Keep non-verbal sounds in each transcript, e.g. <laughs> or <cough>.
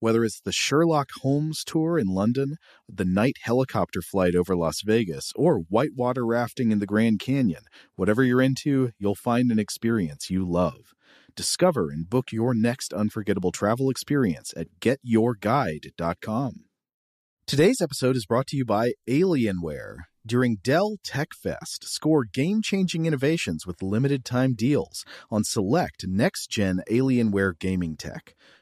Whether it's the Sherlock Holmes tour in London, the night helicopter flight over Las Vegas, or whitewater rafting in the Grand Canyon, whatever you're into, you'll find an experience you love. Discover and book your next unforgettable travel experience at getyourguide.com. Today's episode is brought to you by Alienware. During Dell Tech Fest, score game changing innovations with limited time deals on select next gen Alienware gaming tech.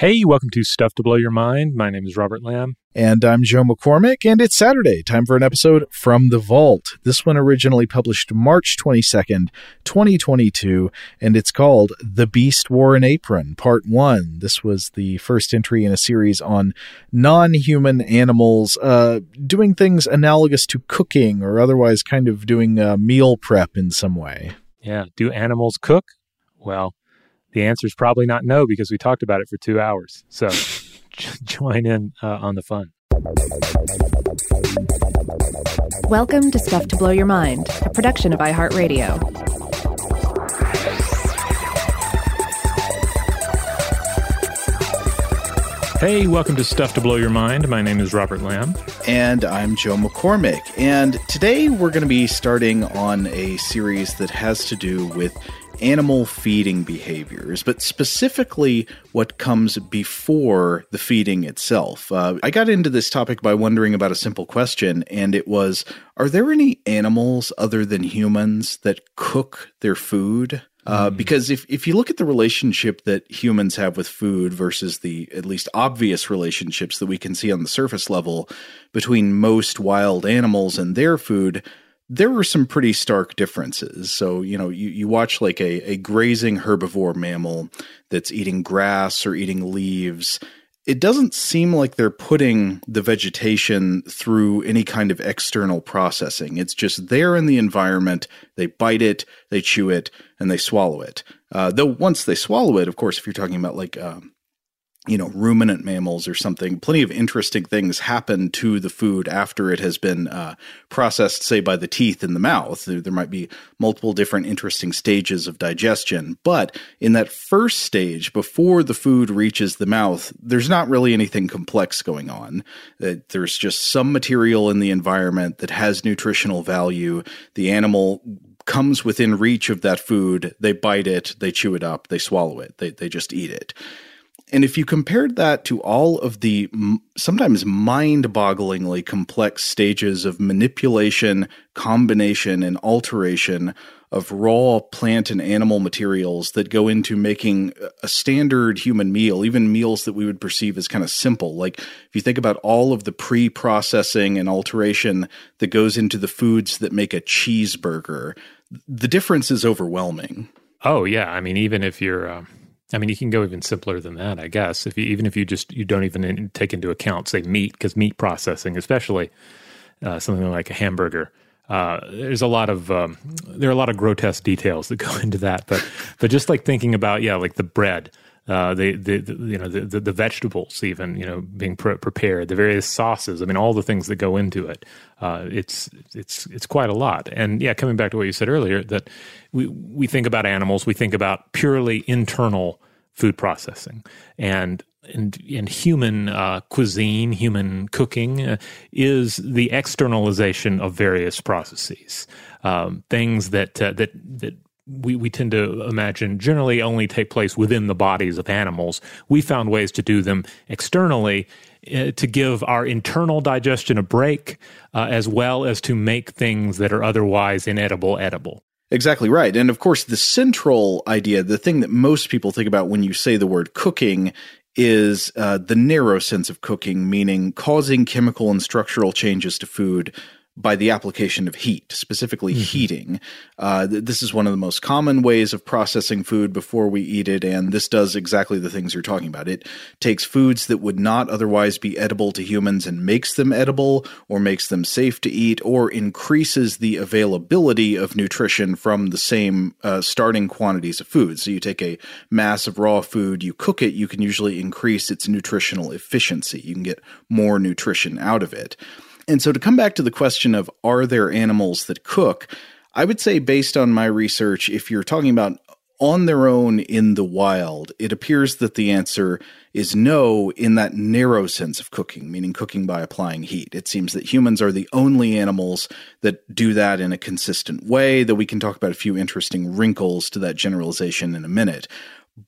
Hey, welcome to Stuff to Blow Your Mind. My name is Robert Lamb. And I'm Joe McCormick, and it's Saturday. Time for an episode from the Vault. This one originally published March 22nd, 2022, and it's called The Beast Wore an Apron, Part 1. This was the first entry in a series on non human animals uh, doing things analogous to cooking or otherwise kind of doing uh, meal prep in some way. Yeah. Do animals cook? Well, the answer is probably not no because we talked about it for two hours. So <laughs> join in uh, on the fun. Welcome to Stuff to Blow Your Mind, a production of iHeartRadio. Hey, welcome to Stuff to Blow Your Mind. My name is Robert Lamb. And I'm Joe McCormick. And today we're going to be starting on a series that has to do with animal feeding behaviors, but specifically what comes before the feeding itself. Uh, I got into this topic by wondering about a simple question, and it was Are there any animals other than humans that cook their food? Uh, mm. because if, if you look at the relationship that humans have with food versus the at least obvious relationships that we can see on the surface level between most wild animals and their food, there were some pretty stark differences. So, you know, you, you watch like a, a grazing herbivore mammal that's eating grass or eating leaves. It doesn't seem like they're putting the vegetation through any kind of external processing. It's just there in the environment. They bite it, they chew it, and they swallow it. Uh, though once they swallow it, of course, if you're talking about like um, you know, ruminant mammals or something, plenty of interesting things happen to the food after it has been uh, processed, say, by the teeth in the mouth. There, might be multiple different interesting stages of digestion. But in that first stage, before the food reaches the mouth, there's not really anything complex going on. There's just some material in the environment that has nutritional value. The animal comes within reach of that food, they bite it, they chew it up, they swallow it, they, they just eat it. And if you compared that to all of the sometimes mind bogglingly complex stages of manipulation, combination, and alteration of raw plant and animal materials that go into making a standard human meal, even meals that we would perceive as kind of simple. Like if you think about all of the pre processing and alteration that goes into the foods that make a cheeseburger, the difference is overwhelming. Oh, yeah. I mean, even if you're. Uh I mean, you can go even simpler than that, I guess. If you, even if you just you don't even in, take into account, say, meat, because meat processing, especially uh, something like a hamburger, uh, there's a lot of um, there are a lot of grotesque details that go <laughs> into that. But but just like thinking about yeah, like the bread, uh, the, the, you know the, the, the, vegetables even you know being pre- prepared, the various sauces. I mean, all the things that go into it. Uh, it's it's it's quite a lot. And yeah, coming back to what you said earlier, that we we think about animals, we think about purely internal food processing, and and, and human uh, cuisine, human cooking uh, is the externalization of various processes, um, things that uh, that that we, we tend to imagine generally only take place within the bodies of animals. We found ways to do them externally uh, to give our internal digestion a break, uh, as well as to make things that are otherwise inedible edible. Exactly right. And of course, the central idea, the thing that most people think about when you say the word cooking, is uh, the narrow sense of cooking, meaning causing chemical and structural changes to food by the application of heat, specifically mm-hmm. heating. Uh, th- this is one of the most common ways of processing food before we eat it, and this does exactly the things you're talking about. It takes foods that would not otherwise be edible to humans and makes them edible, or makes them safe to eat, or increases the availability of nutrition from the same uh, starting quantities of food. So you take a mass of raw food, you cook it, you can usually increase its nutritional efficiency. You can get more nutrition out of it. And so to come back to the question of are there animals that cook, I would say, based on my research, if you're talking about on their own in the wild, it appears that the answer is no in that narrow sense of cooking, meaning cooking by applying heat. It seems that humans are the only animals that do that in a consistent way, though we can talk about a few interesting wrinkles to that generalization in a minute.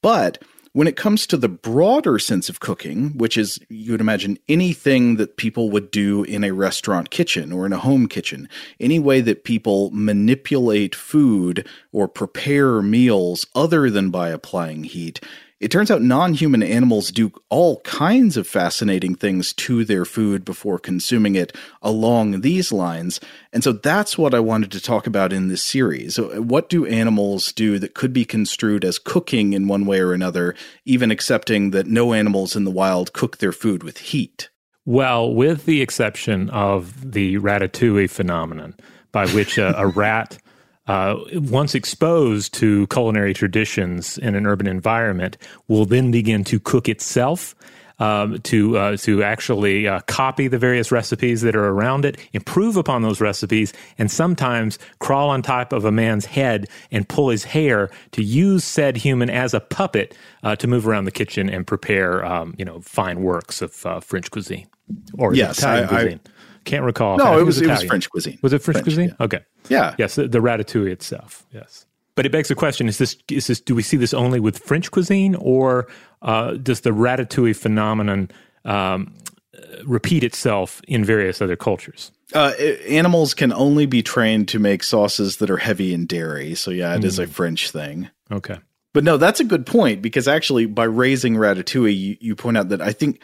But when it comes to the broader sense of cooking, which is, you would imagine, anything that people would do in a restaurant kitchen or in a home kitchen, any way that people manipulate food or prepare meals other than by applying heat, it turns out non human animals do all kinds of fascinating things to their food before consuming it along these lines. And so that's what I wanted to talk about in this series. Uh, what do animals do that could be construed as cooking in one way or another, even accepting that no animals in the wild cook their food with heat? Well, with the exception of the ratatouille phenomenon, by which a, a <laughs> rat uh, once exposed to culinary traditions in an urban environment, will then begin to cook itself. Um, to uh, to actually uh, copy the various recipes that are around it, improve upon those recipes, and sometimes crawl on top of a man's head and pull his hair to use said human as a puppet uh, to move around the kitchen and prepare um, you know fine works of uh, French cuisine or yes, Italian I, cuisine. I, can't recall. No, it was, it was French cuisine. Was it French, French cuisine? Yeah. Okay. Yeah. Yes, the, the ratatouille itself. Yes. But it begs the question: Is this is this? Do we see this only with French cuisine, or uh, does the ratatouille phenomenon um, repeat itself in various other cultures? Uh, animals can only be trained to make sauces that are heavy in dairy. So yeah, it mm. is a hmm. French thing. Okay. But no, that's a good point because actually, by raising ratatouille, you, you point out that I think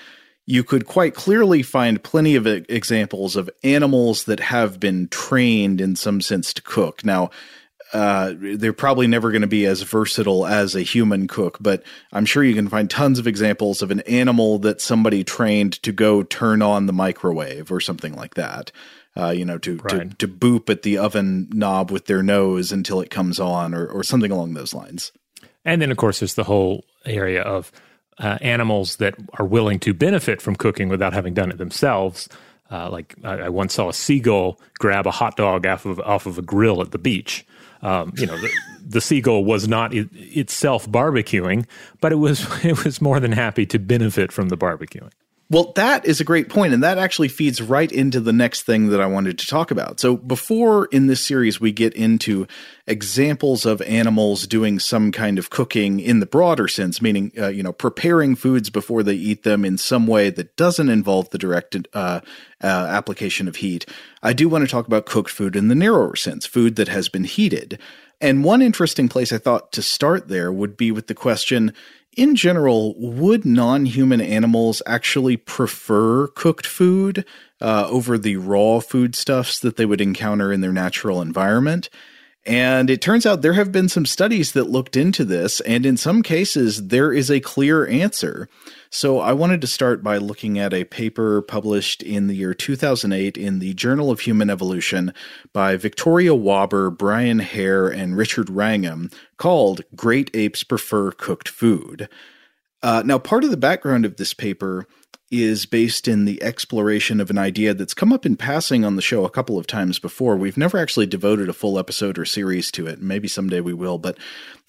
you could quite clearly find plenty of examples of animals that have been trained in some sense to cook. Now, uh, they're probably never going to be as versatile as a human cook, but I'm sure you can find tons of examples of an animal that somebody trained to go turn on the microwave or something like that. Uh, you know, to, right. to to boop at the oven knob with their nose until it comes on, or or something along those lines. And then, of course, there's the whole area of uh, animals that are willing to benefit from cooking without having done it themselves. Uh, like I, I, once saw a seagull grab a hot dog off of off of a grill at the beach. Um, you know, the, the, seagull was not it, itself barbecuing, but it was <laughs> it was more than happy to benefit from the barbecuing. Well, that is a great point, and that actually feeds right into the next thing that I wanted to talk about. So, before in this series we get into examples of animals doing some kind of cooking in the broader sense, meaning, uh, you know, preparing foods before they eat them in some way that doesn't involve the direct uh, uh, application of heat, I do want to talk about cooked food in the narrower sense, food that has been heated. And one interesting place I thought to start there would be with the question in general, would non human animals actually prefer cooked food uh, over the raw foodstuffs that they would encounter in their natural environment? And it turns out there have been some studies that looked into this, and in some cases, there is a clear answer. So I wanted to start by looking at a paper published in the year 2008 in the Journal of Human Evolution by Victoria Wobber, Brian Hare, and Richard Wrangham called Great Apes Prefer Cooked Food. Uh, now, part of the background of this paper is based in the exploration of an idea that's come up in passing on the show a couple of times before. We've never actually devoted a full episode or series to it. Maybe someday we will, but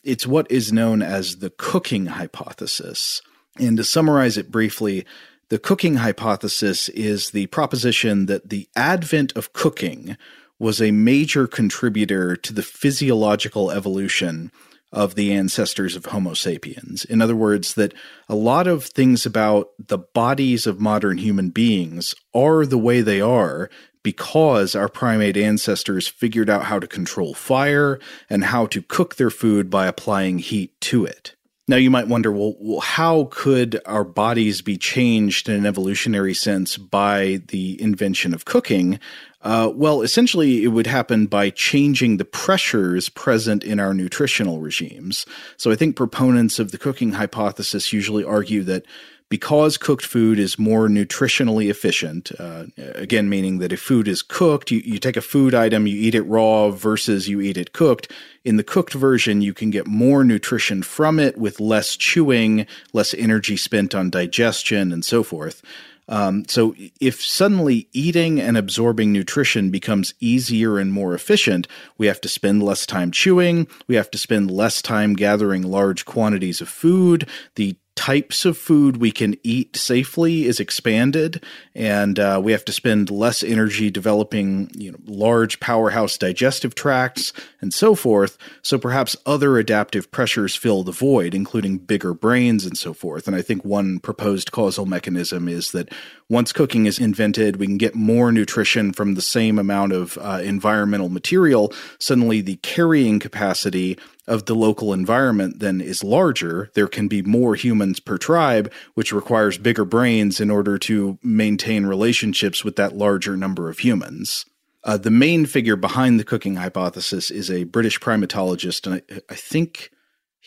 it's what is known as the cooking hypothesis. And to summarize it briefly, the cooking hypothesis is the proposition that the advent of cooking was a major contributor to the physiological evolution of the ancestors of Homo sapiens. In other words, that a lot of things about the bodies of modern human beings are the way they are because our primate ancestors figured out how to control fire and how to cook their food by applying heat to it. Now, you might wonder, well, how could our bodies be changed in an evolutionary sense by the invention of cooking? Uh, well, essentially, it would happen by changing the pressures present in our nutritional regimes. So I think proponents of the cooking hypothesis usually argue that because cooked food is more nutritionally efficient, uh, again, meaning that if food is cooked, you, you take a food item, you eat it raw versus you eat it cooked. In the cooked version, you can get more nutrition from it with less chewing, less energy spent on digestion, and so forth. Um, so, if suddenly eating and absorbing nutrition becomes easier and more efficient, we have to spend less time chewing, we have to spend less time gathering large quantities of food. The types of food we can eat safely is expanded, and uh, we have to spend less energy developing you know, large powerhouse digestive tracts and so forth. So perhaps other adaptive pressures fill the void, including bigger brains and so forth. And I think one proposed causal mechanism is that once cooking is invented, we can get more nutrition from the same amount of uh, environmental material. Suddenly, the carrying capacity of the local environment then is larger, there can be more humans per tribe, which requires bigger brains in order to maintain relationships with that larger number of humans. Uh, the main figure behind the cooking hypothesis is a British primatologist, and I, I think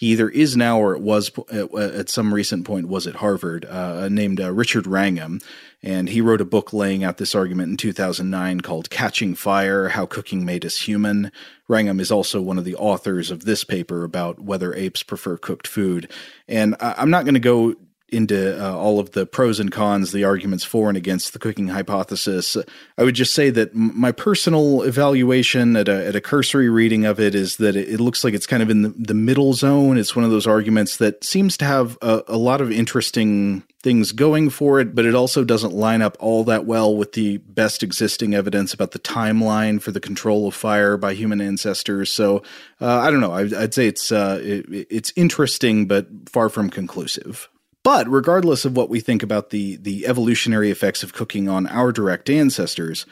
he either is now or it was at some recent point was at Harvard, uh, named uh, Richard Wrangham, and he wrote a book laying out this argument in 2009 called Catching Fire How Cooking Made Us Human. Wrangham is also one of the authors of this paper about whether apes prefer cooked food. And I- I'm not going to go into uh, all of the pros and cons, the arguments for and against the cooking hypothesis. I would just say that my personal evaluation at a, at a cursory reading of it is that it, it looks like it's kind of in the, the, middle zone. It's one of those arguments that seems to have a, a lot of interesting things going for it, but it also doesn't line up all that well with the best existing evidence about the timeline for the control of fire by human ancestors. So uh, I don't know. I, would say it's uh, it, it's interesting, but far from conclusive. But regardless of what we think about the the evolutionary effects of cooking on our direct ancestors,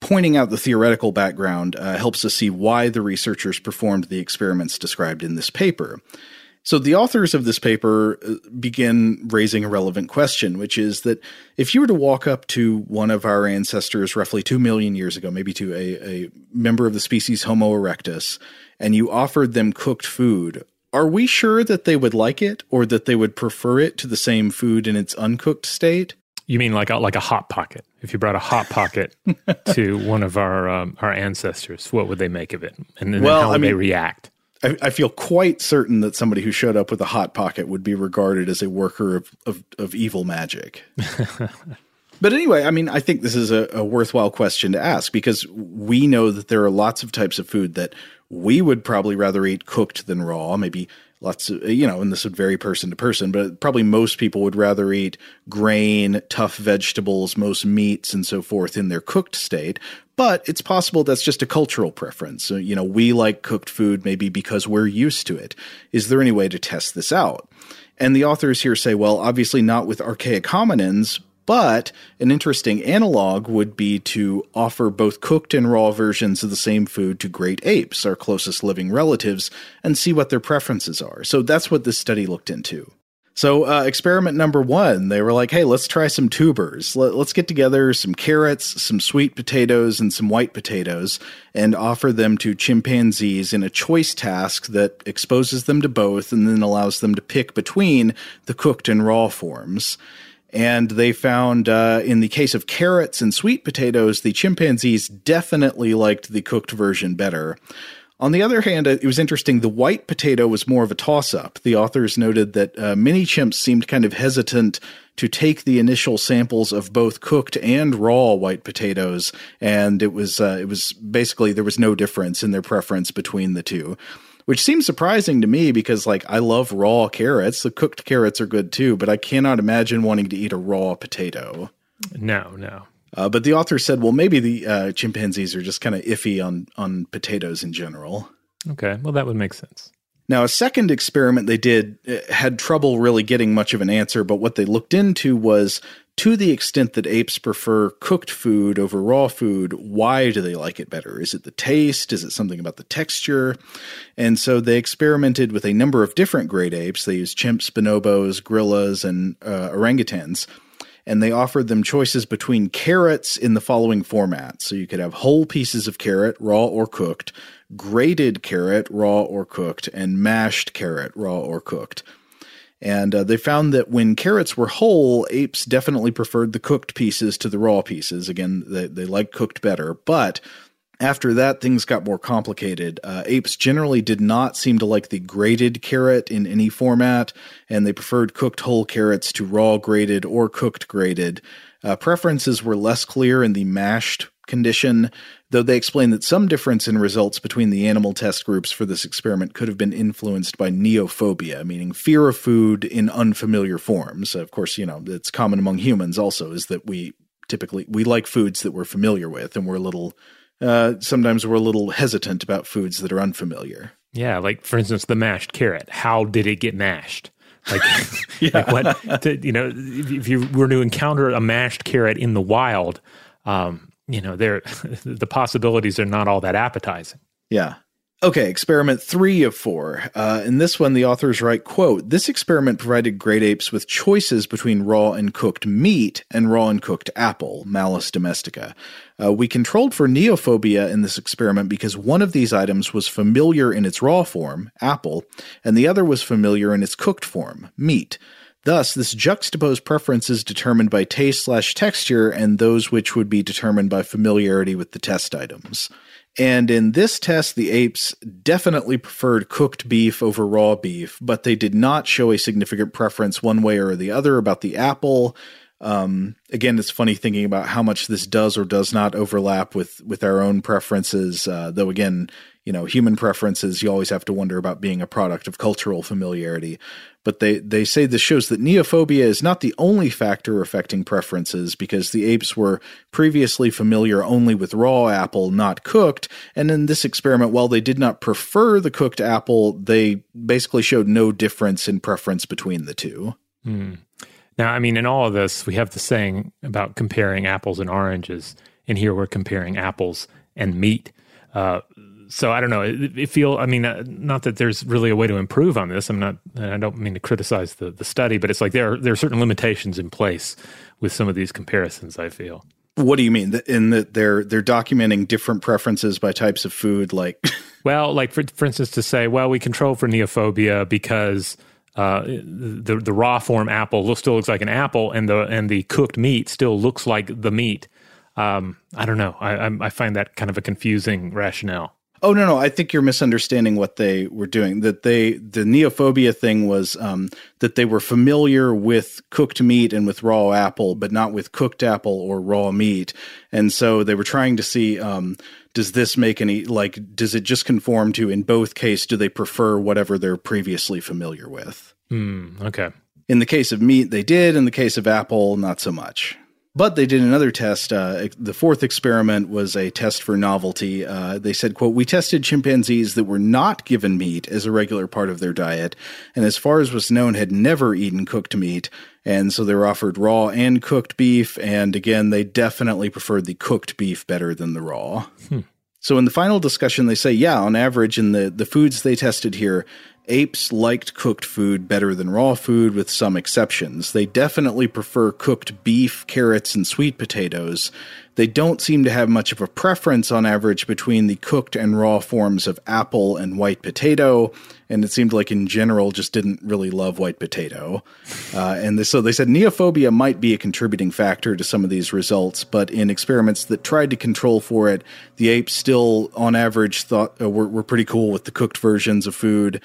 pointing out the theoretical background uh, helps us see why the researchers performed the experiments described in this paper. So the authors of this paper uh, begin raising a relevant question, which is that if you were to walk up to one of our ancestors roughly 2 million years ago, maybe to a, a member of the species Homo erectus, and you offered them cooked food, are we sure that they would like it or that they would prefer it to the same food in its uncooked state? You mean like a, like a hot pocket? If you brought a hot pocket <laughs> to one of our um, our ancestors, what would they make of it? And then, well, how would I mean, they react? I, I, feel quite certain that somebody who showed up with a hot pocket would be regarded as a worker of of, of evil magic. <laughs> but anyway, I mean, I think this is a, a worthwhile question to ask because we know that there are lots of types of food that we would probably rather eat cooked than raw. Maybe lots of, you know, and this would vary person to person, but probably most people would rather eat grain, tough vegetables, most meats, and so forth in their cooked state. But it's possible that's just a cultural preference. So, you know, we like cooked food maybe because we're used to it. Is there any way to test this out? And the authors here say, well, obviously not with archaic hominins, but an interesting analog would be to offer both cooked and raw versions of the same food to great apes, our closest living relatives, and see what their preferences are. So that's what this study looked into. So, uh, experiment number one, they were like, hey, let's try some tubers. Let, us get together some carrots, some sweet potatoes, and some white potatoes and offer them to chimpanzees in a choice task that exposes them to both and then allows them to pick between the cooked and raw forms. And they found, uh, in the case of carrots and sweet potatoes, the chimpanzees definitely liked the cooked version better. On the other hand, it was interesting. The white potato was more of a toss up. The authors noted that uh, many chimps seemed kind of hesitant to take the initial samples of both cooked and raw white potatoes, and it was uh, it was basically there was no difference in their preference between the two. Which seems surprising to me because, like, I love raw carrots. The cooked carrots are good too, but I cannot imagine wanting to eat a raw potato. No, no. Uh, but the author said, well, maybe the uh, chimpanzees are just kind of iffy on on potatoes in general. Okay, well, that would make sense. Now, a second experiment they did uh, had trouble really getting much of an answer, but what they looked into was to the extent that apes prefer cooked food over raw food, why do they like it better? Is it the taste? Is it something about the texture? And so they experimented with a number of different great apes. They used chimps, bonobos, gorillas, and uh, orangutans and they offered them choices between carrots in the following format. So you could have whole pieces of carrot, raw or cooked, grated carrot, raw or cooked, and mashed carrot, raw or cooked. And uh, they found that when carrots were whole, apes definitely preferred the cooked pieces to the raw pieces. Again, they, they like cooked better. But after that, things got more complicated. Uh, apes generally did not seem to like the grated carrot in any format, and they preferred cooked whole carrots to raw grated or cooked grated. Uh, preferences were less clear in the mashed condition, though they explained that some difference in results between the animal test groups for this experiment could have been influenced by neophobia, meaning fear of food in unfamiliar forms. Of course, you know, it's common among humans also, is that we typically we like foods that we're familiar with and we're a little uh, sometimes we're a little hesitant about foods that are unfamiliar. Yeah, like for instance, the mashed carrot. How did it get mashed? Like, <laughs> yeah. like what? To, you know, if, if, you were to encounter a mashed carrot in the wild, um, you know, there <laughs> the possibilities are not all that appetizing. Yeah. Okay, experiment three of four. Uh, in this one, the authors write, quote, This experiment provided great apes with choices between raw and cooked meat and raw and cooked apple, Malus domestica. Uh, we controlled for neophobia in this experiment because one of these items was familiar in its raw form, apple, and the other was familiar in its cooked form, meat. Thus, this juxtaposed preference is determined by taste slash texture and those which would be determined by familiarity with the test items. And in this test, the apes definitely preferred cooked beef over raw beef, but they did not show a significant preference one way or the other about the apple. Um, again, it's funny thinking about how much this does or does not overlap with with our own preferences. Uh, though, again, you know, human preferences, you always have to wonder about being a product of cultural familiarity. But they, they say this shows that neophobia is not the only factor affecting preferences because the apes were previously familiar only with raw apple, not cooked. And in this experiment, while they did not prefer the cooked apple, they basically showed no difference in preference between the two. Hmm. Now, I mean, in all of this, we have the saying about comparing apples and oranges. And here we're comparing apples and meat. Uh, so I don't know. It, it feel. I mean, uh, not that there's really a way to improve on this. I'm not. I don't mean to criticize the the study, but it's like there are there are certain limitations in place with some of these comparisons. I feel. What do you mean? In that they're they're documenting different preferences by types of food, like. <laughs> well, like for for instance, to say, well, we control for neophobia because. Uh, the the raw form apple still looks like an apple, and the and the cooked meat still looks like the meat. Um, I don't know. I, I find that kind of a confusing rationale. Oh no, no, I think you're misunderstanding what they were doing. That they the neophobia thing was um, that they were familiar with cooked meat and with raw apple, but not with cooked apple or raw meat, and so they were trying to see um, does this make any like does it just conform to in both case do they prefer whatever they're previously familiar with? Mm, okay. In the case of meat, they did. In the case of apple, not so much. But they did another test. Uh, the fourth experiment was a test for novelty. Uh, they said, "quote We tested chimpanzees that were not given meat as a regular part of their diet, and as far as was known, had never eaten cooked meat. And so they were offered raw and cooked beef. And again, they definitely preferred the cooked beef better than the raw." Hmm. So in the final discussion, they say, yeah, on average, in the, the foods they tested here, apes liked cooked food better than raw food, with some exceptions. They definitely prefer cooked beef, carrots, and sweet potatoes. They don't seem to have much of a preference on average between the cooked and raw forms of apple and white potato. And it seemed like in general just didn't really love white potato. Uh, and so they said neophobia might be a contributing factor to some of these results, but in experiments that tried to control for it, the apes still, on average, thought uh, were, were pretty cool with the cooked versions of food.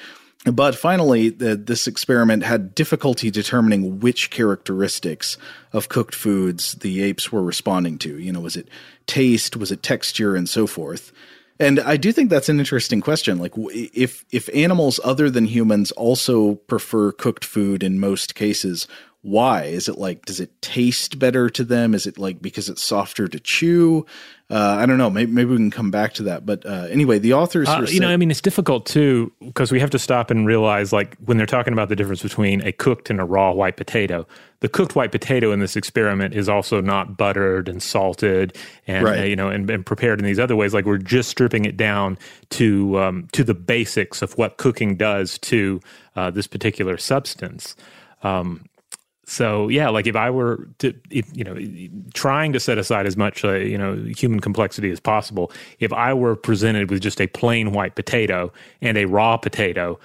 But finally, the, this experiment had difficulty determining which characteristics of cooked foods the apes were responding to. You know, was it taste, was it texture, and so forth. And I do think that's an interesting question. Like, if if animals other than humans also prefer cooked food in most cases, why? Is it like does it taste better to them? Is it like because it's softer to chew? Uh, I don't know. Maybe, maybe we can come back to that. But uh, anyway, the authors, uh, you know, I mean, it's difficult too because we have to stop and realize, like, when they're talking about the difference between a cooked and a raw white potato, the cooked white potato in this experiment is also not buttered and salted and right. uh, you know and, and, prepared in these other ways. Like we're just stripping it down to um, to the basics of what cooking does to uh, this particular substance. Um, so yeah, like if I were to, if, you know, trying to set aside as much, uh, you know, human complexity as possible, if I were presented with just a plain white potato and a raw potato,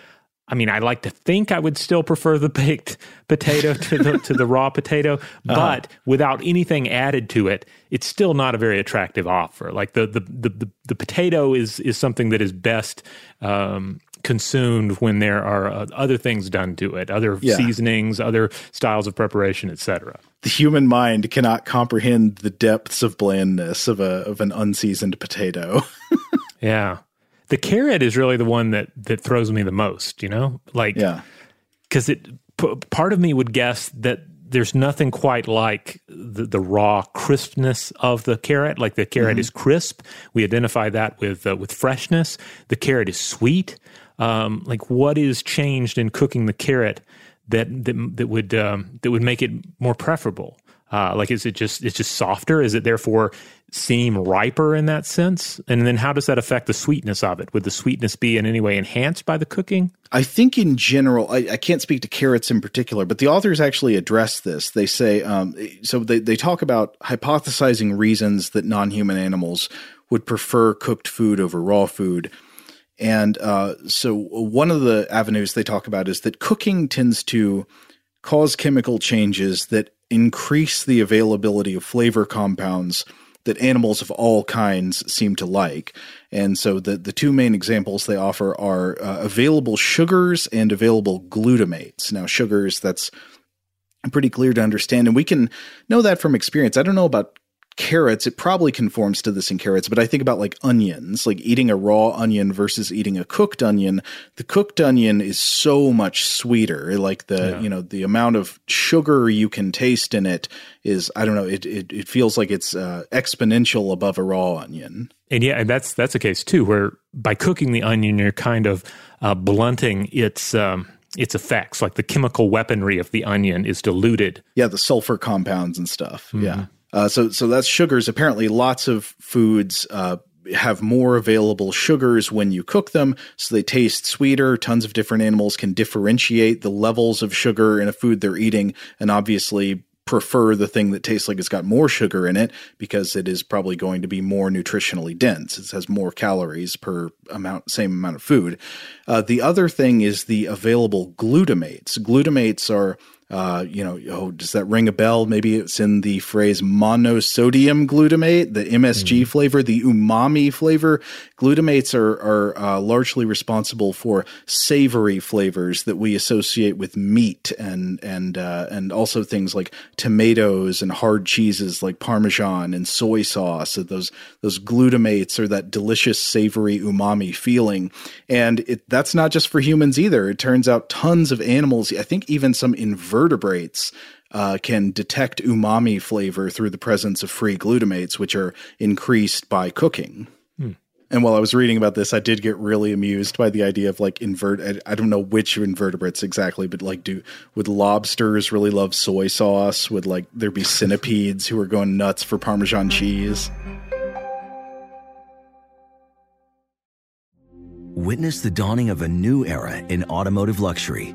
I mean, I like to think I would still prefer the baked <laughs> potato to the to the raw potato, <laughs> uh-huh. but uh-huh. without anything added to it, it's still not a very attractive offer. Like the the the the, the potato is is something that is best um, consumed when there are uh, other things done to it, other yeah. seasonings, other styles of preparation, etc. The human mind cannot comprehend the depths of blandness of a of an unseasoned potato. <laughs> yeah. The carrot is really the one that that throws me the most, you know? Like Yeah. Cuz it p- part of me would guess that there's nothing quite like the, the, raw crispness of the carrot. Like the carrot mm-hmm. is crisp. We identify that with uh, with freshness. The carrot is sweet um, like what is changed in cooking the carrot that that, that would um, that would make it more preferable? Uh, like is it just it's just softer? Is it therefore seem riper in that sense? And then how does that affect the sweetness of it? Would the sweetness be in any way enhanced by the cooking? I think in general, I, I can't speak to carrots in particular, but the authors actually address this. They say um, so they they talk about hypothesizing reasons that non-human animals would prefer cooked food over raw food. And uh, so, one of the avenues they talk about is that cooking tends to cause chemical changes that increase the availability of flavor compounds that animals of all kinds seem to like. And so, the, the two main examples they offer are uh, available sugars and available glutamates. Now, sugars, that's pretty clear to understand. And we can know that from experience. I don't know about carrots, it probably conforms to this in carrots, but I think about like onions, like eating a raw onion versus eating a cooked onion. The cooked onion is so much sweeter. Like the, yeah. you know, the amount of sugar you can taste in it is, I don't know, it, it, it feels like it's uh, exponential above a raw onion. And yeah, and that's, that's a case too, where by cooking the onion, you're kind of uh, blunting its, um, its effects. Like the chemical weaponry of the onion is diluted. Yeah, the sulfur compounds and stuff. Mm-hmm. Yeah. Uh, so so that's sugars. Apparently, lots of foods uh, have more available sugars when you cook them, so they taste sweeter. Tons of different animals can differentiate the levels of sugar in a food they're eating, and obviously prefer the thing that tastes like it's got more sugar in it because it is probably going to be more nutritionally dense. It has more calories per amount, same amount of food. Uh, the other thing is the available glutamates. Glutamates are uh, you know, oh, does that ring a bell? Maybe it's in the phrase monosodium glutamate, the MSG mm. flavor, the umami flavor. Glutamates are are uh, largely responsible for savory flavors that we associate with meat and and uh, and also things like tomatoes and hard cheeses like Parmesan and soy sauce. So those those glutamates are that delicious savory umami feeling, and it, that's not just for humans either. It turns out tons of animals, I think even some invertebrates vertebrates uh, can detect umami flavor through the presence of free glutamates, which are increased by cooking. Hmm. And while I was reading about this, I did get really amused by the idea of like invert. I don't know which invertebrates exactly, but like, do would lobsters really love soy sauce? Would like there be centipedes who are going nuts for Parmesan cheese? Witness the dawning of a new era in automotive luxury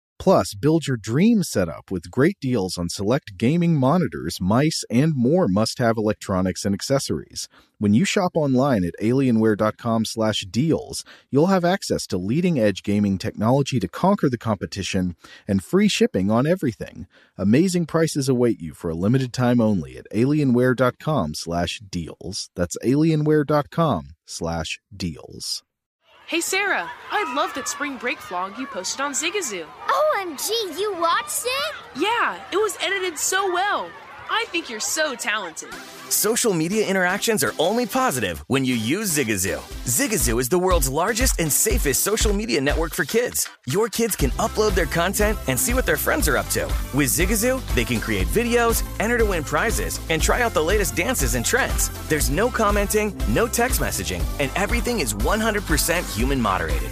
Plus, build your dream setup with great deals on select gaming monitors, mice, and more must-have electronics and accessories. When you shop online at alienware.com/deals, you'll have access to leading-edge gaming technology to conquer the competition and free shipping on everything. Amazing prices await you for a limited time only at alienware.com/deals. That's alienware.com/deals. Hey Sarah, I love that spring break vlog you posted on Zigazoo. Oh, OMG, you watched it? Yeah, it was edited so well. I think you're so talented. Social media interactions are only positive when you use Zigazoo. Zigazoo is the world's largest and safest social media network for kids. Your kids can upload their content and see what their friends are up to. With Zigazoo, they can create videos, enter to win prizes, and try out the latest dances and trends. There's no commenting, no text messaging, and everything is 100% human moderated.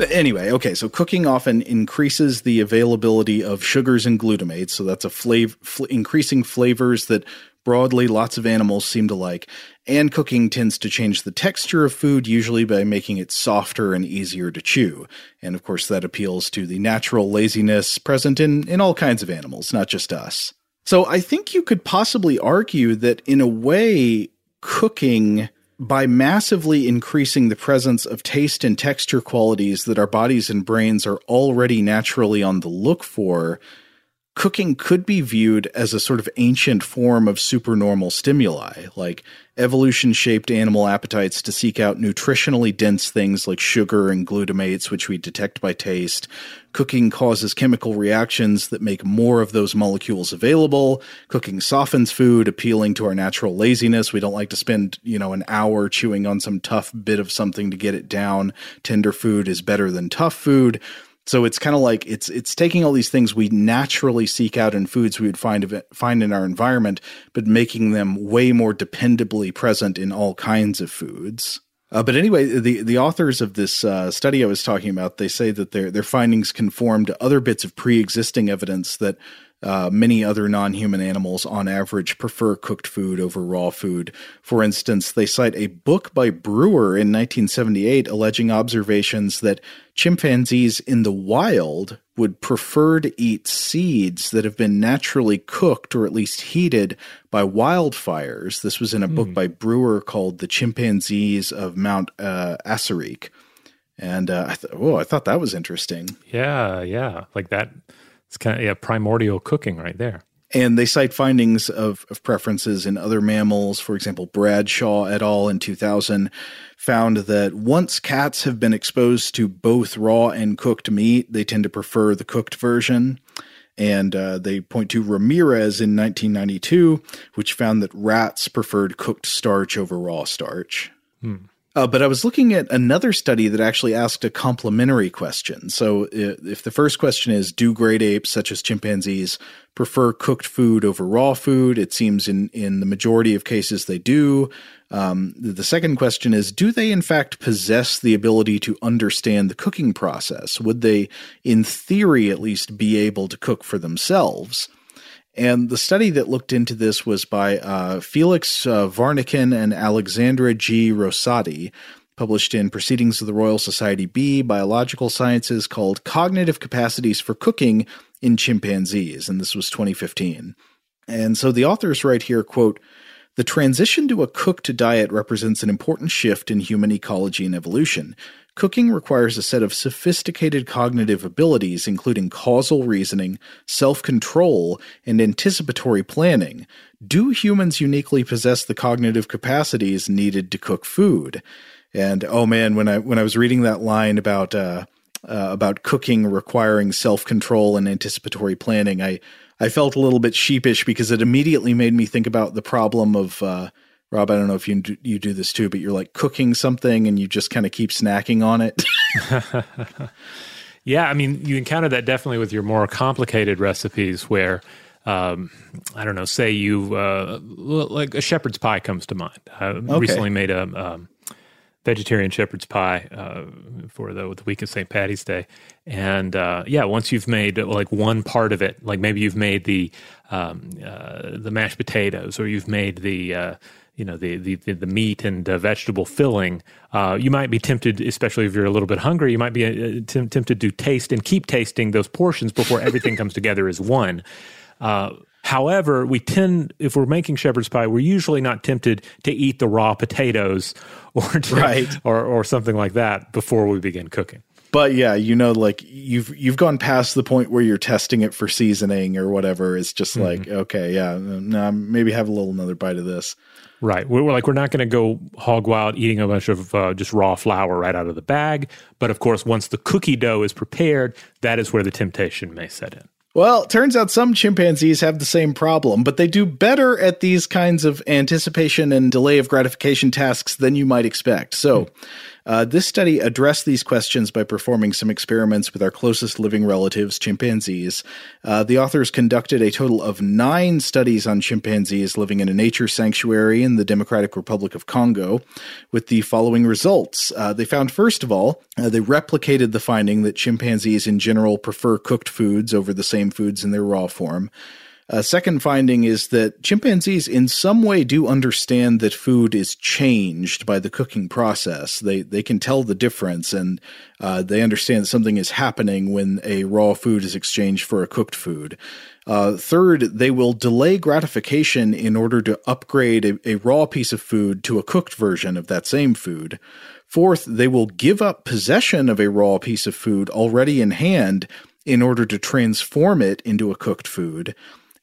anyway, okay, so cooking often increases the availability of sugars and glutamates, so that's a flavor, fl- increasing flavors that broadly lots of animals seem to like. And cooking tends to change the texture of food, usually by making it softer and easier to chew. And of course, that appeals to the natural laziness present in, in all kinds of animals, not just us. So I think you could possibly argue that in a way, cooking by massively increasing the presence of taste and texture qualities that our bodies and brains are already naturally on the look for, cooking could be viewed as a sort of ancient form of supernormal stimuli, like evolution shaped animal appetites to seek out nutritionally dense things like sugar and glutamates, which we detect by taste. Cooking causes chemical reactions that make more of those molecules available. Cooking softens food, appealing to our natural laziness. We don't like to spend, you know, an hour chewing on some tough bit of something to get it down. Tender food is better than tough food. So it's kind of like it's it's taking all these things we naturally seek out in foods we would find find in our environment, but making them way more dependably present in all kinds of foods. Uh, but anyway, the the authors of this uh, study I was talking about, they say that their their findings conform to other bits of pre existing evidence that uh, many other non human animals, on average, prefer cooked food over raw food. For instance, they cite a book by Brewer in 1978 alleging observations that chimpanzees in the wild would prefer to eat seeds that have been naturally cooked or at least heated by wildfires. This was in a mm. book by Brewer called The Chimpanzees of Mount uh, Assirik. And uh, I th- oh, I thought that was interesting. Yeah, yeah, like that it's kind of yeah, primordial cooking right there. And they cite findings of, of preferences in other mammals. For example, Bradshaw et al. in 2000 found that once cats have been exposed to both raw and cooked meat, they tend to prefer the cooked version. And uh, they point to Ramirez in 1992, which found that rats preferred cooked starch over raw starch. Hmm. Uh, but I was looking at another study that actually asked a complementary question. So, if the first question is, do great apes such as chimpanzees prefer cooked food over raw food? It seems in in the majority of cases they do. Um, the second question is, do they in fact possess the ability to understand the cooking process? Would they, in theory at least, be able to cook for themselves? And the study that looked into this was by uh, Felix uh, Warneken and Alexandra G. Rosati, published in Proceedings of the Royal Society B, Biological Sciences, called Cognitive Capacities for Cooking in Chimpanzees. And this was 2015. And so the authors write here, quote, the transition to a cooked diet represents an important shift in human ecology and evolution. Cooking requires a set of sophisticated cognitive abilities, including causal reasoning, self control, and anticipatory planning. Do humans uniquely possess the cognitive capacities needed to cook food? And oh man, when I when I was reading that line about uh, uh, about cooking requiring self control and anticipatory planning, I I felt a little bit sheepish because it immediately made me think about the problem of uh, Rob, I don't know if you do, you do this too, but you're like cooking something and you just kind of keep snacking on it. <laughs> yeah, I mean, you encounter that definitely with your more complicated recipes where um, I don't know, say you uh, like a shepherd's pie comes to mind. I okay. recently made a um, vegetarian shepherd's pie uh, for the, the week of St. Patty's Day, and uh, yeah, once you've made like one part of it, like maybe you've made the um, uh, the mashed potatoes, or you've made the uh, you know the the, the meat and uh, vegetable filling, uh, you might be tempted, especially if you're a little bit hungry, you might be uh, t- tempted to taste and keep tasting those portions before everything comes together as one. Uh, however, we tend, if we're making shepherd's pie, we're usually not tempted to eat the raw potatoes <laughs> or to, right. or or something like that before we begin cooking but yeah, you know, like you've you've gone past the point where you're testing it for seasoning or whatever. It's just mm-hmm. like, okay, yeah, no, maybe have a little another bite of this. Right. We're, like we're not going to go hog wild eating a bunch of uh, just raw flour right out of the bag. But of course, once the cookie dough is prepared, that is where the temptation may set in. Well, turns out some chimpanzees have the same problem, but they do better at these kinds of anticipation and delay of gratification tasks than you might expect. So, mm. Uh, this study addressed these questions by performing some experiments with our closest living relatives, chimpanzees. Uh, the authors conducted a total of nine studies on chimpanzees living in a nature sanctuary in the Democratic Republic of Congo with the following results. Uh, they found, first of all, uh, they replicated the finding that chimpanzees in general prefer cooked foods over the same foods in their raw form. A second finding is that chimpanzees, in some way, do understand that food is changed by the cooking process. They they can tell the difference, and uh, they understand something is happening when a raw food is exchanged for a cooked food. Uh, third, they will delay gratification in order to upgrade a, a raw piece of food to a cooked version of that same food. Fourth, they will give up possession of a raw piece of food already in hand in order to transform it into a cooked food.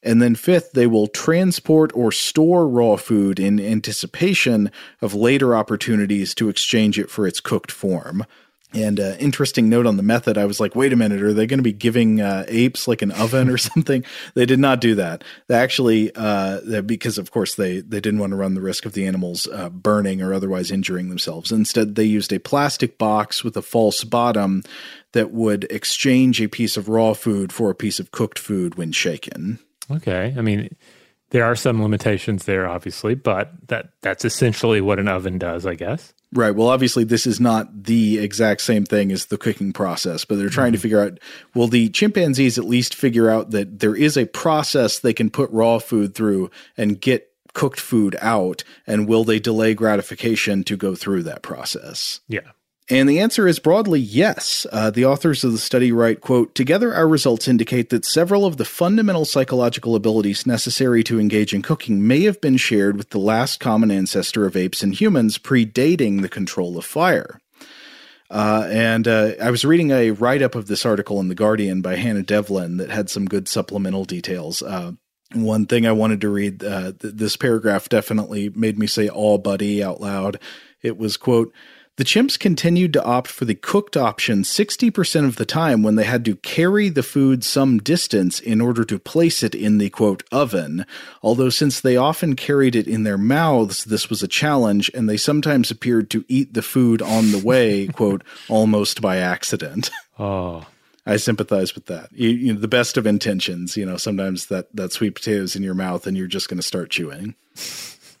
And then fifth, they will transport or store raw food in anticipation of later opportunities to exchange it for its cooked form. And uh, interesting note on the method, I was like, wait a minute, are they going to be giving uh, apes like an oven or <laughs> something? they did not do that. They actually, uh, because of course they they didn't want to run the risk of the animals uh, burning or otherwise injuring themselves. Instead, they used a plastic box with a false bottom that would exchange a piece of raw food for a piece of cooked food when shaken. Okay. I mean, there are some limitations there, obviously, but that that's essentially what an oven does, I guess. Right. Well, obviously, this is not the exact same thing as the cooking process, but they're trying mm-hmm. to figure out will the chimpanzees at least figure out that there is a process they can put raw food through and get cooked food out, and will they delay gratification to go through that process? Yeah. And the answer is broadly yes. Uh, the authors of the study write, quote, Together our results indicate that several of the fundamental psychological abilities necessary to engage in cooking may have been shared with the last common ancestor of apes and humans predating the control of fire. Uh, and uh, I was reading a write up of this article in The Guardian by Hannah Devlin that had some good supplemental details. Uh, one thing I wanted to read, uh, th- this paragraph definitely made me say all buddy out loud. It was, quote, The chimps continued to opt for the cooked option 60% of the time when they had to carry the food some distance in order to place it in the quote oven. Although, since they often carried it in their mouths, this was a challenge, and they sometimes appeared to eat the food on the way, <laughs> quote, almost by accident. Oh. I sympathize with that. You, you know, the best of intentions, you know, sometimes that, that sweet potatoes in your mouth and you're just going to start chewing.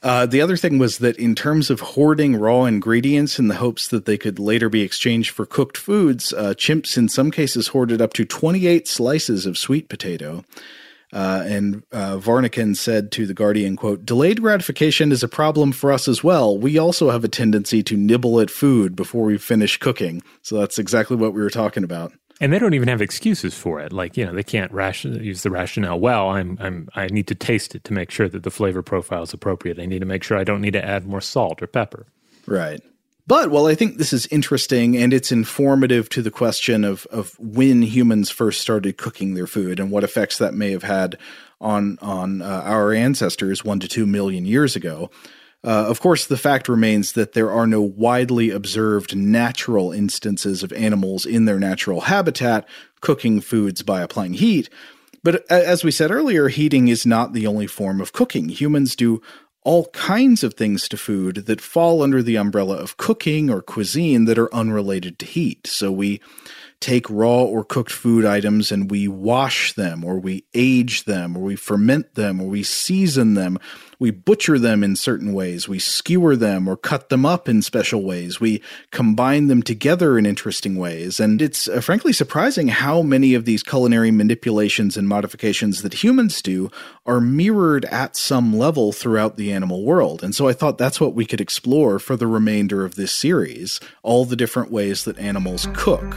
Uh, the other thing was that in terms of hoarding raw ingredients in the hopes that they could later be exchanged for cooked foods, uh, chimps in some cases hoarded up to 28 slices of sweet potato. Uh, and uh, Warneken said to the Guardian, "quote Delayed gratification is a problem for us as well. We also have a tendency to nibble at food before we finish cooking. So that's exactly what we were talking about." And they don't even have excuses for it. Like you know, they can't ration, use the rationale. Well, I'm I'm I need to taste it to make sure that the flavor profile is appropriate. I need to make sure I don't need to add more salt or pepper. Right. But while I think this is interesting and it's informative to the question of of when humans first started cooking their food and what effects that may have had on on uh, our ancestors one to two million years ago, uh, of course, the fact remains that there are no widely observed natural instances of animals in their natural habitat cooking foods by applying heat. But as we said earlier, heating is not the only form of cooking. Humans do all kinds of things to food that fall under the umbrella of cooking or cuisine that are unrelated to heat. So we take raw or cooked food items and we wash them or we age them or we ferment them or we season them we butcher them in certain ways, we skewer them or cut them up in special ways, we combine them together in interesting ways. And it's uh, frankly surprising how many of these culinary manipulations and modifications that humans do are mirrored at some level throughout the animal world. And so I thought that's what we could explore for the remainder of this series all the different ways that animals cook.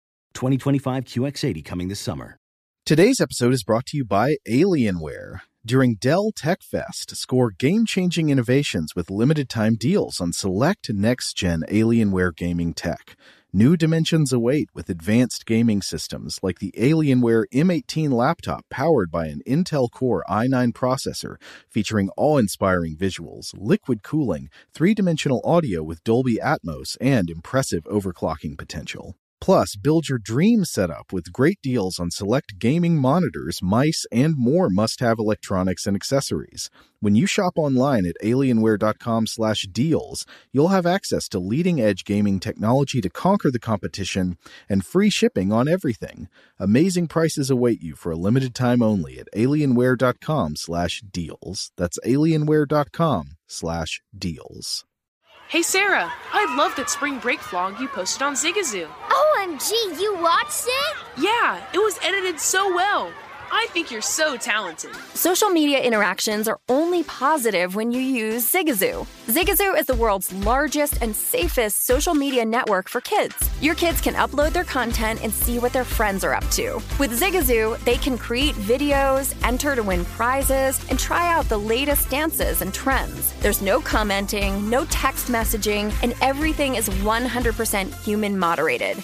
2025 QX80 coming this summer. Today's episode is brought to you by Alienware. During Dell Tech Fest, score game changing innovations with limited time deals on select next gen Alienware gaming tech. New dimensions await with advanced gaming systems like the Alienware M18 laptop powered by an Intel Core i9 processor featuring awe inspiring visuals, liquid cooling, three dimensional audio with Dolby Atmos, and impressive overclocking potential. Plus, build your dream setup with great deals on select gaming monitors, mice, and more must-have electronics and accessories. When you shop online at alienware.com/deals, you'll have access to leading-edge gaming technology to conquer the competition and free shipping on everything. Amazing prices await you for a limited time only at alienware.com/deals. That's alienware.com/deals. Hey Sarah, I love that spring break vlog you posted on Zigazoo. Oh, OMG, you watched it? Yeah, it was edited so well. I think you're so talented. Social media interactions are only positive when you use Zigazoo. Zigazoo is the world's largest and safest social media network for kids. Your kids can upload their content and see what their friends are up to. With Zigazoo, they can create videos, enter to win prizes, and try out the latest dances and trends. There's no commenting, no text messaging, and everything is 100% human moderated.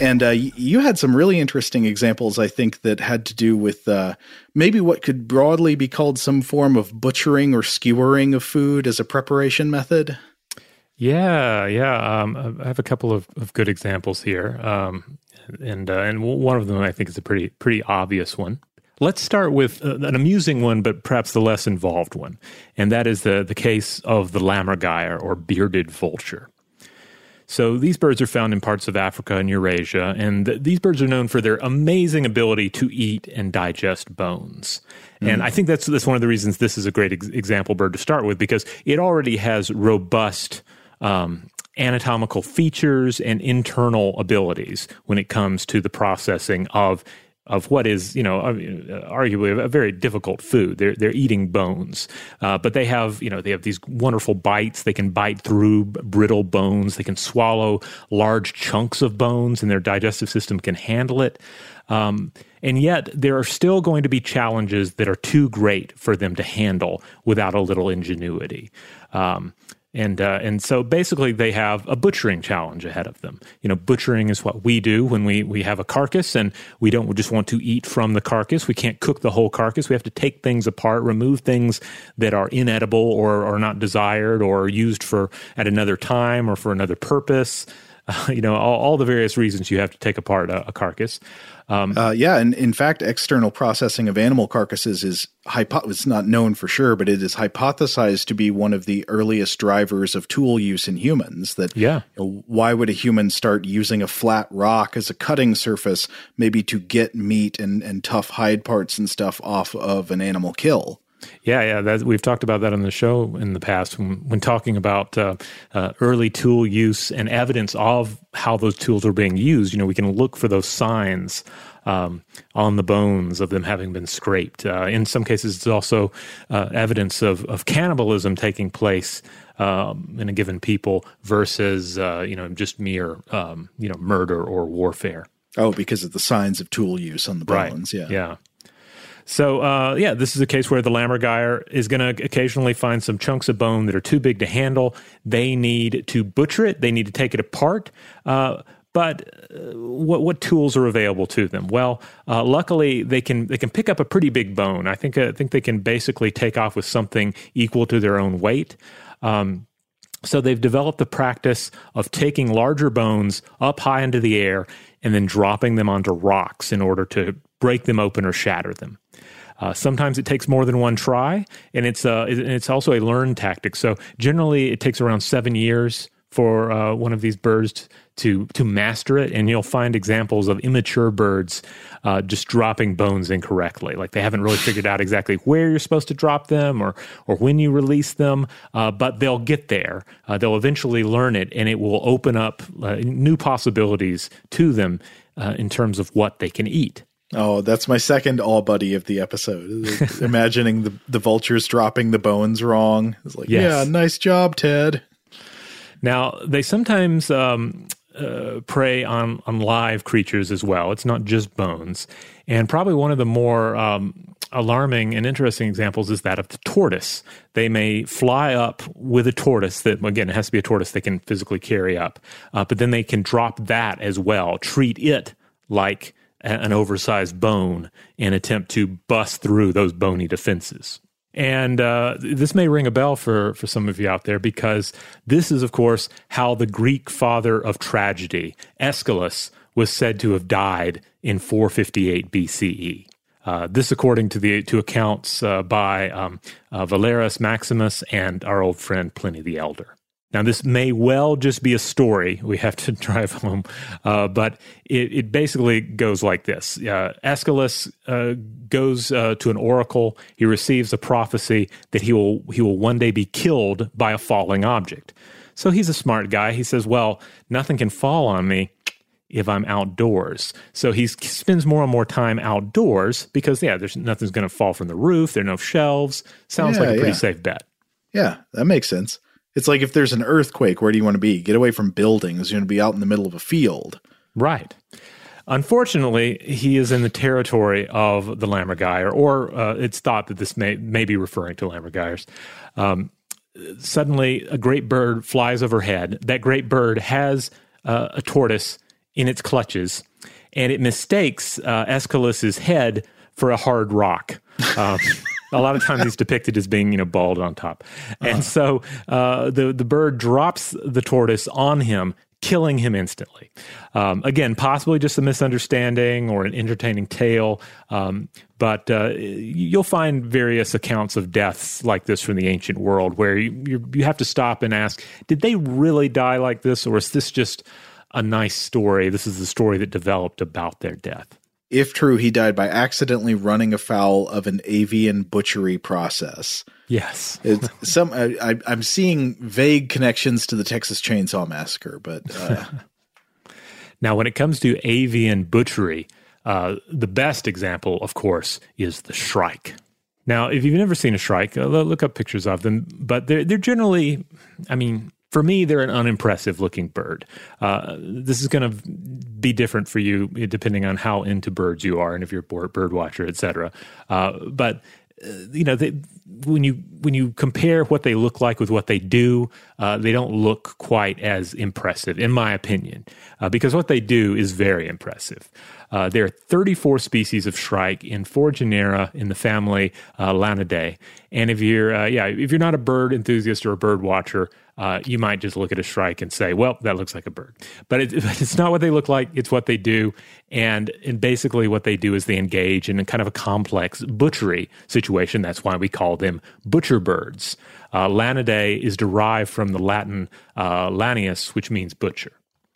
And uh, you had some really interesting examples, I think, that had to do with uh, maybe what could broadly be called some form of butchering or skewering of food as a preparation method. Yeah, yeah. Um, I have a couple of, of good examples here, um, and uh, and one of them I think is a pretty pretty obvious one. Let's start with uh, an amusing one, but perhaps the less involved one, and that is the the case of the lammergeier or bearded vulture. So these birds are found in parts of Africa and Eurasia, and th- these birds are known for their amazing ability to eat and digest bones. Mm. And I think that's that's one of the reasons this is a great ex- example bird to start with because it already has robust um, anatomical features and internal abilities when it comes to the processing of of what is, you know, arguably a very difficult food. They're they're eating bones, uh, but they have, you know, they have these wonderful bites. They can bite through brittle bones. They can swallow large chunks of bones, and their digestive system can handle it. Um, and yet, there are still going to be challenges that are too great for them to handle without a little ingenuity. Um, and uh, and so basically they have a butchering challenge ahead of them. You know, butchering is what we do when we we have a carcass and we don't just want to eat from the carcass. We can't cook the whole carcass. We have to take things apart, remove things that are inedible or are not desired or used for at another time or for another purpose. Uh, <laughs> you know, all, all, the various reasons you have to take apart a, a carcass. Um, uh, yeah, and in fact, external processing of animal carcasses is hypo- it's not known for sure, but it is hypothesized to be one of the earliest drivers of tool use in humans. That yeah, you know, why would a human start using a flat rock as a cutting surface, maybe to get meat and and tough hide parts and stuff off of an animal kill? Yeah, yeah, that, we've talked about that on the show in the past when, when talking about uh, uh, early tool use and evidence of how those tools are being used. You know, we can look for those signs um, on the bones of them having been scraped. Uh, in some cases, it's also uh, evidence of, of cannibalism taking place um, in a given people versus uh, you know just mere um, you know murder or warfare. Oh, because of the signs of tool use on the bones. Right. Yeah. Yeah. So, uh, yeah, this is a case where the lammergeier is going to occasionally find some chunks of bone that are too big to handle. They need to butcher it. They need to take it apart. Uh, but uh, what what tools are available to them? Well, uh, luckily they can they can pick up a pretty big bone. I think I think they can basically take off with something equal to their own weight. Um, so they've developed the practice of taking larger bones up high into the air and then dropping them onto rocks in order to break them open or shatter them. Uh, sometimes it takes more than one try, and it's uh, it's also a learned tactic. So generally, it takes around seven years for uh, one of these birds to to master it, and you'll find examples of immature birds uh, just dropping bones incorrectly, like they haven't really figured out exactly where you're supposed to drop them or or when you release them, uh, but they'll get there. Uh, they'll eventually learn it, and it will open up uh, new possibilities to them in terms of what they can eat. Oh, that's my second all buddy of the episode. <laughs> Imagining the, the vultures dropping the bones wrong. It's like, yes. yeah, nice job, Ted. Now, they sometimes um, uh, prey on, on live creatures as well. It's not just bones. And probably one of the more um, alarming and interesting examples is that of the tortoise. They may fly up with a tortoise that, again, it has to be a tortoise they can physically carry up, uh, but then they can drop that as well, treat it like an oversized bone and attempt to bust through those bony defenses. And uh, this may ring a bell for, for some of you out there because this is, of course, how the Greek father of tragedy, Aeschylus, was said to have died in 458 BCE. Uh, this, according to the to accounts uh, by um, uh, Valerius Maximus and our old friend Pliny the Elder. Now, this may well just be a story we have to <laughs> drive home, uh, but it, it, basically goes like this uh, Aeschylus uh, goes uh, to an oracle. He receives a prophecy that he will, he will one day be killed by a falling object. So he's a smart guy. He says, Well, nothing can fall on me if I'm outdoors. So he spends more and more time outdoors because, yeah, there's nothing's going to fall from the roof. There are no shelves. Sounds yeah, like a pretty yeah. safe bet. Yeah, that makes sense. It's like if there's an earthquake, where do you want to be? Get away from buildings. You want to be out in the middle of a field. Right. Unfortunately, he is in the territory of the lammergeier, or uh, it's thought that this may, may be referring to lammergeiers. Um, suddenly, a great bird flies overhead. That great bird has uh, a tortoise in its clutches, and it mistakes uh, Aeschylus's head for a hard rock. Um, a lot of times he's <laughs> depicted as being, you know, bald on top, and uh-huh. so uh, the the bird drops the tortoise on him, killing him instantly. Um, again, possibly just a misunderstanding or an entertaining tale, um, but uh, you'll find various accounts of deaths like this from the ancient world where you, you have to stop and ask, did they really die like this, or is this just a nice story? This is the story that developed about their death. If true, he died by accidentally running afoul of an avian butchery process. Yes, some I, am seeing vague connections to the Texas Chainsaw Massacre, but uh... <laughs> now when it comes to avian butchery, uh, the best example, of course, is the shrike. Now, if you've never seen a shrike, uh, look up pictures of them, but they're they're generally, I mean, for me, they're an unimpressive looking bird. Uh, this is going to be different for you depending on how into birds you are and if you're a bird watcher, et cetera. Uh, but uh, you know, they, when you when you compare what they look like with what they do, uh, they don't look quite as impressive, in my opinion, uh, because what they do is very impressive. Uh, there are 34 species of shrike in four genera in the family uh, Laniidae, and if you're uh, yeah if you're not a bird enthusiast or a bird watcher, uh, you might just look at a shrike and say, well, that looks like a bird. But it, <laughs> it's not what they look like, it's what they do. And, and basically, what they do is they engage in a kind of a complex butchery situation. That's why we call them butcher birds. Uh, Laniidae is derived from the Latin uh, lanius, which means butcher.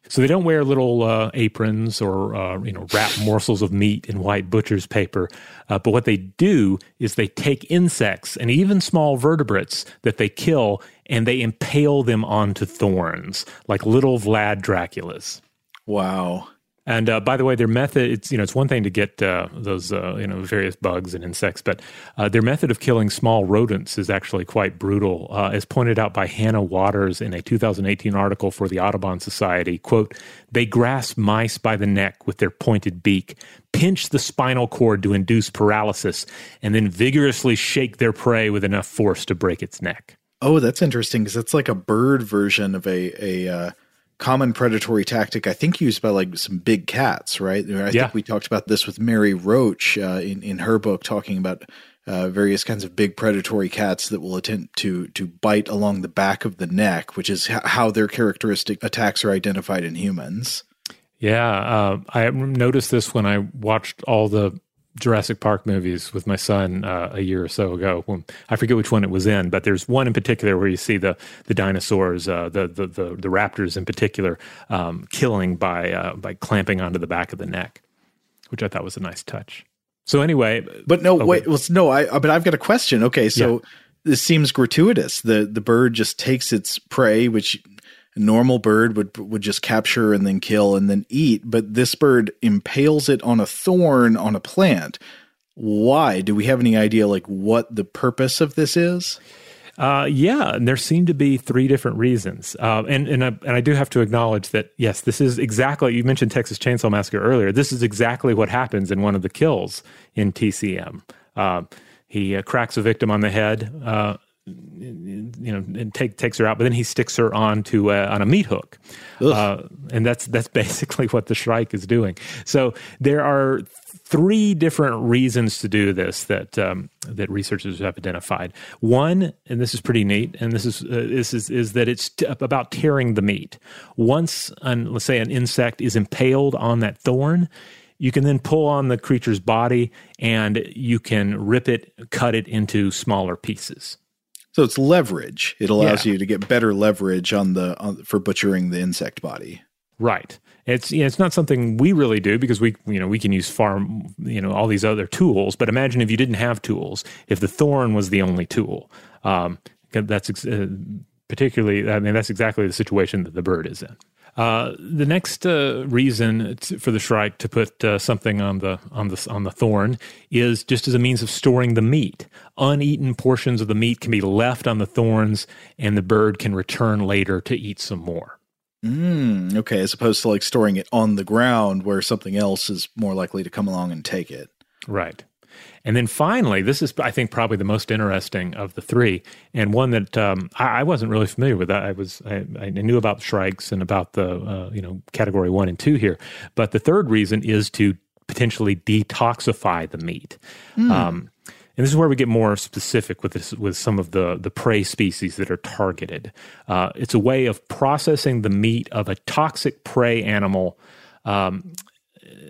So they don't wear little uh, aprons or uh, you know wrap morsels of meat in white butcher's paper, uh, but what they do is they take insects and even small vertebrates that they kill and they impale them onto thorns like little Vlad Draculas. Wow. And uh, by the way, their method, it's, you know, it's one thing to get uh, those, uh, you know, various bugs and insects, but uh, their method of killing small rodents is actually quite brutal. Uh, as pointed out by Hannah Waters in a 2018 article for the Audubon Society, quote, they grasp mice by the neck with their pointed beak, pinch the spinal cord to induce paralysis, and then vigorously shake their prey with enough force to break its neck. Oh, that's interesting because that's like a bird version of a, a, uh common predatory tactic, I think used by like some big cats, right? I yeah. think we talked about this with Mary Roach uh, in in her book, talking about uh, various kinds of big predatory cats that will attempt to to bite along the back of the neck, which is h- how their characteristic attacks are identified in humans. Yeah, uh, I noticed this when I watched all the Jurassic Park movies with my son uh, a year or so ago. When, I forget which one it was in, but there's one in particular where you see the the dinosaurs, uh, the, the, the the raptors in particular, um, killing by uh, by clamping onto the back of the neck, which I thought was a nice touch. So anyway, but no, okay. wait, well, no, I but I've got a question. Okay, so. Yeah. This seems gratuitous. The the bird just takes its prey, which normal bird would would just capture and then kill and then eat, but this bird impales it on a thorn on a plant. Why? Do we have any idea like what the purpose of this is? Uh, yeah, and there seem to be three different reasons, uh, and and I, and I do have to acknowledge that yes, this is exactly you mentioned Texas Chainsaw Massacre earlier. This is exactly what happens in one of the kills in TCM. Uh, he uh, cracks a victim on the head, uh, you know, and take, takes her out, but then he sticks her on to uh, on a meat hook, uh, and that's that's basically <laughs> what the Shrike is doing. So there are three different reasons to do this that um, that researchers have identified. One, and this is pretty neat, and this is uh, this is is that it's t- about tearing the meat. Once, an, let's say, an insect is impaled on that thorn you can then pull on the creature's body and you can rip it, cut it into smaller pieces. So it's leverage. It allows yeah. you to get better leverage on the on, for butchering the insect body. Right. It's you know, it's not something we really do because we you know we can use farm you know all these other tools. But imagine if you didn't have tools. If the thorn was the only tool, um, that's uh, particularly. I mean, that's exactly the situation that the bird is in. Uh, the next uh, reason for the Shrike to put uh, something on the on the on the thorn is just as a means of storing the meat. Uneaten portions of the meat can be left on the thorns, and the bird can return later to eat some more. Mm, okay, as opposed to like storing it on the ground where something else is more likely to come along and take it. Right. And then finally, this is, I think, probably the most interesting of the three, and one that um, I, I, wasn't really familiar with. I was I, I knew about shrikes and about the uh, you know category one and two here, but the third reason is to potentially detoxify the meat. Mm. Um, and this is where we get more specific with this, with some of the the prey species that are targeted. Uh, it's a way of processing the meat of a toxic prey animal um,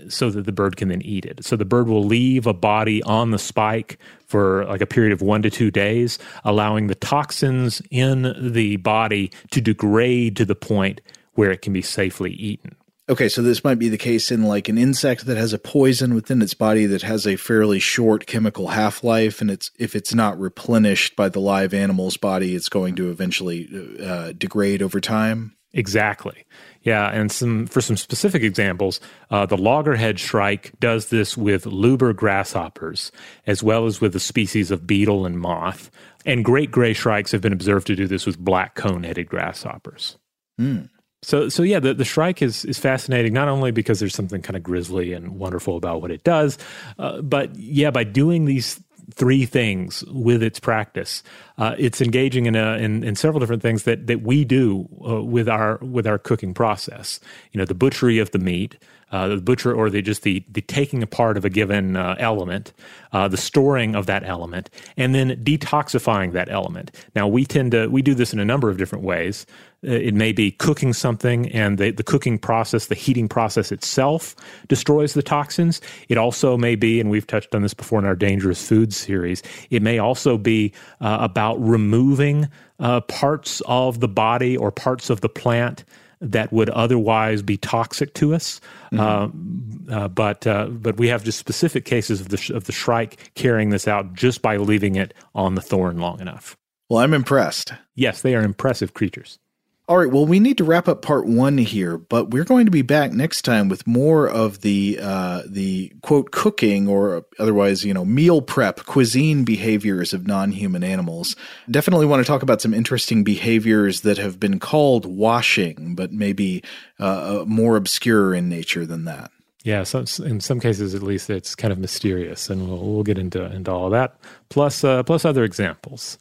so that the bird can then eat it. So the bird will leave a body on the spike for like a period of one to two days, allowing the toxins in the body to degrade to the point where it can be safely eaten. Okay, so this might be the case in like an insect that has a poison within its body that has a fairly short chemical half-life and it's if it's not replenished by the live animal's body, it's going to eventually uh, degrade over time. Exactly. Yeah, and some for some specific examples, uh, the loggerhead shrike does this with lubber grasshoppers, as well as with the species of beetle and moth. And great gray shrikes have been observed to do this with black cone-headed grasshoppers. Mm. So, so yeah, the, the shrike is is fascinating not only because there's something kind of grisly and wonderful about what it does, uh, but yeah, by doing these three things with its practice. Uh, it's engaging in, a, in, in several different things that that we do uh, with our with our cooking process. You know, the butchery of the meat, uh, the butcher or the just the the taking apart of a given uh, element, uh, the storing of that element, and then detoxifying that element. Now we tend to we do this in a number of different ways. Uh, it may be cooking something, and the, the cooking process, the heating process itself, destroys the toxins. It also may be, and we've touched on this before in our dangerous foods series. It may also be uh, about removing uh, parts of the body or parts of the plant that would otherwise be toxic to us. Mm-hmm. Uh, uh, but uh, but we have just specific cases of the sh- of the shrike carrying this out just by leaving it on the thorn long enough. Well, I'm impressed. Yes, they are impressive creatures. All right, well, we need to wrap up part one here, but we're going to be back next time with more of the uh, the quote cooking or otherwise, you know, meal prep cuisine behaviors of non-human animals. Definitely want to talk about some interesting behaviors that have been called washing, but maybe uh, uh more obscure in nature than that. Yeah, so in some cases, at least, it's kind of mysterious, and we'll, we'll get into into all that, plus uh, plus other examples.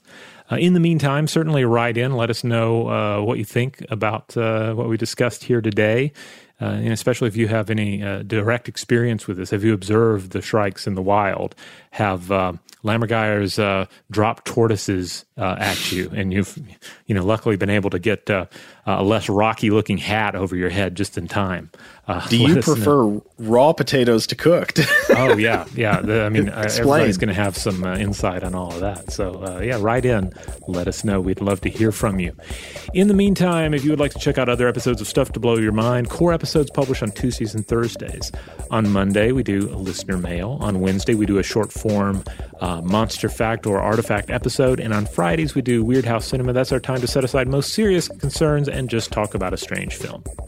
Uh, in the meantime, certainly write in. Let us know uh, what you think about uh, what we discussed here today. Uh, and especially if you have any uh, direct experience with this, have you observed the shrikes in the wild? Have uh, Lammergeiers uh, drop tortoises at you, and you've, you know, luckily been able to get a less rocky looking hat over your head just in time. Uh, Do you <laughs> prefer know. raw potatoes to cooked? <laughs> oh yeah, yeah. The, I mean, <laughs> uh, everybody's going to have some uh, insight on all of that. So uh, yeah, write in. Let us know. We'd love to hear from you. In the meantime, if you would like to check out other episodes of Stuff to Blow Your Mind, core episodes published on Tuesdays and Thursdays. On Monday, we do a listener mail. On Wednesday, we do a short form uh, monster fact or artifact episode, and on Fridays, we do Weird House Cinema. That's our time to set aside most serious concerns and just talk about a strange film.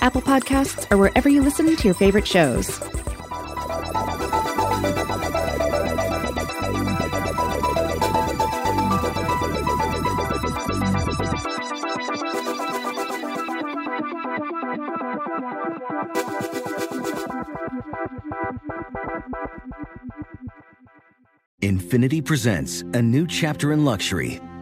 Apple Podcasts, or wherever you listen to your favorite shows. Infiniti presents a new chapter in luxury,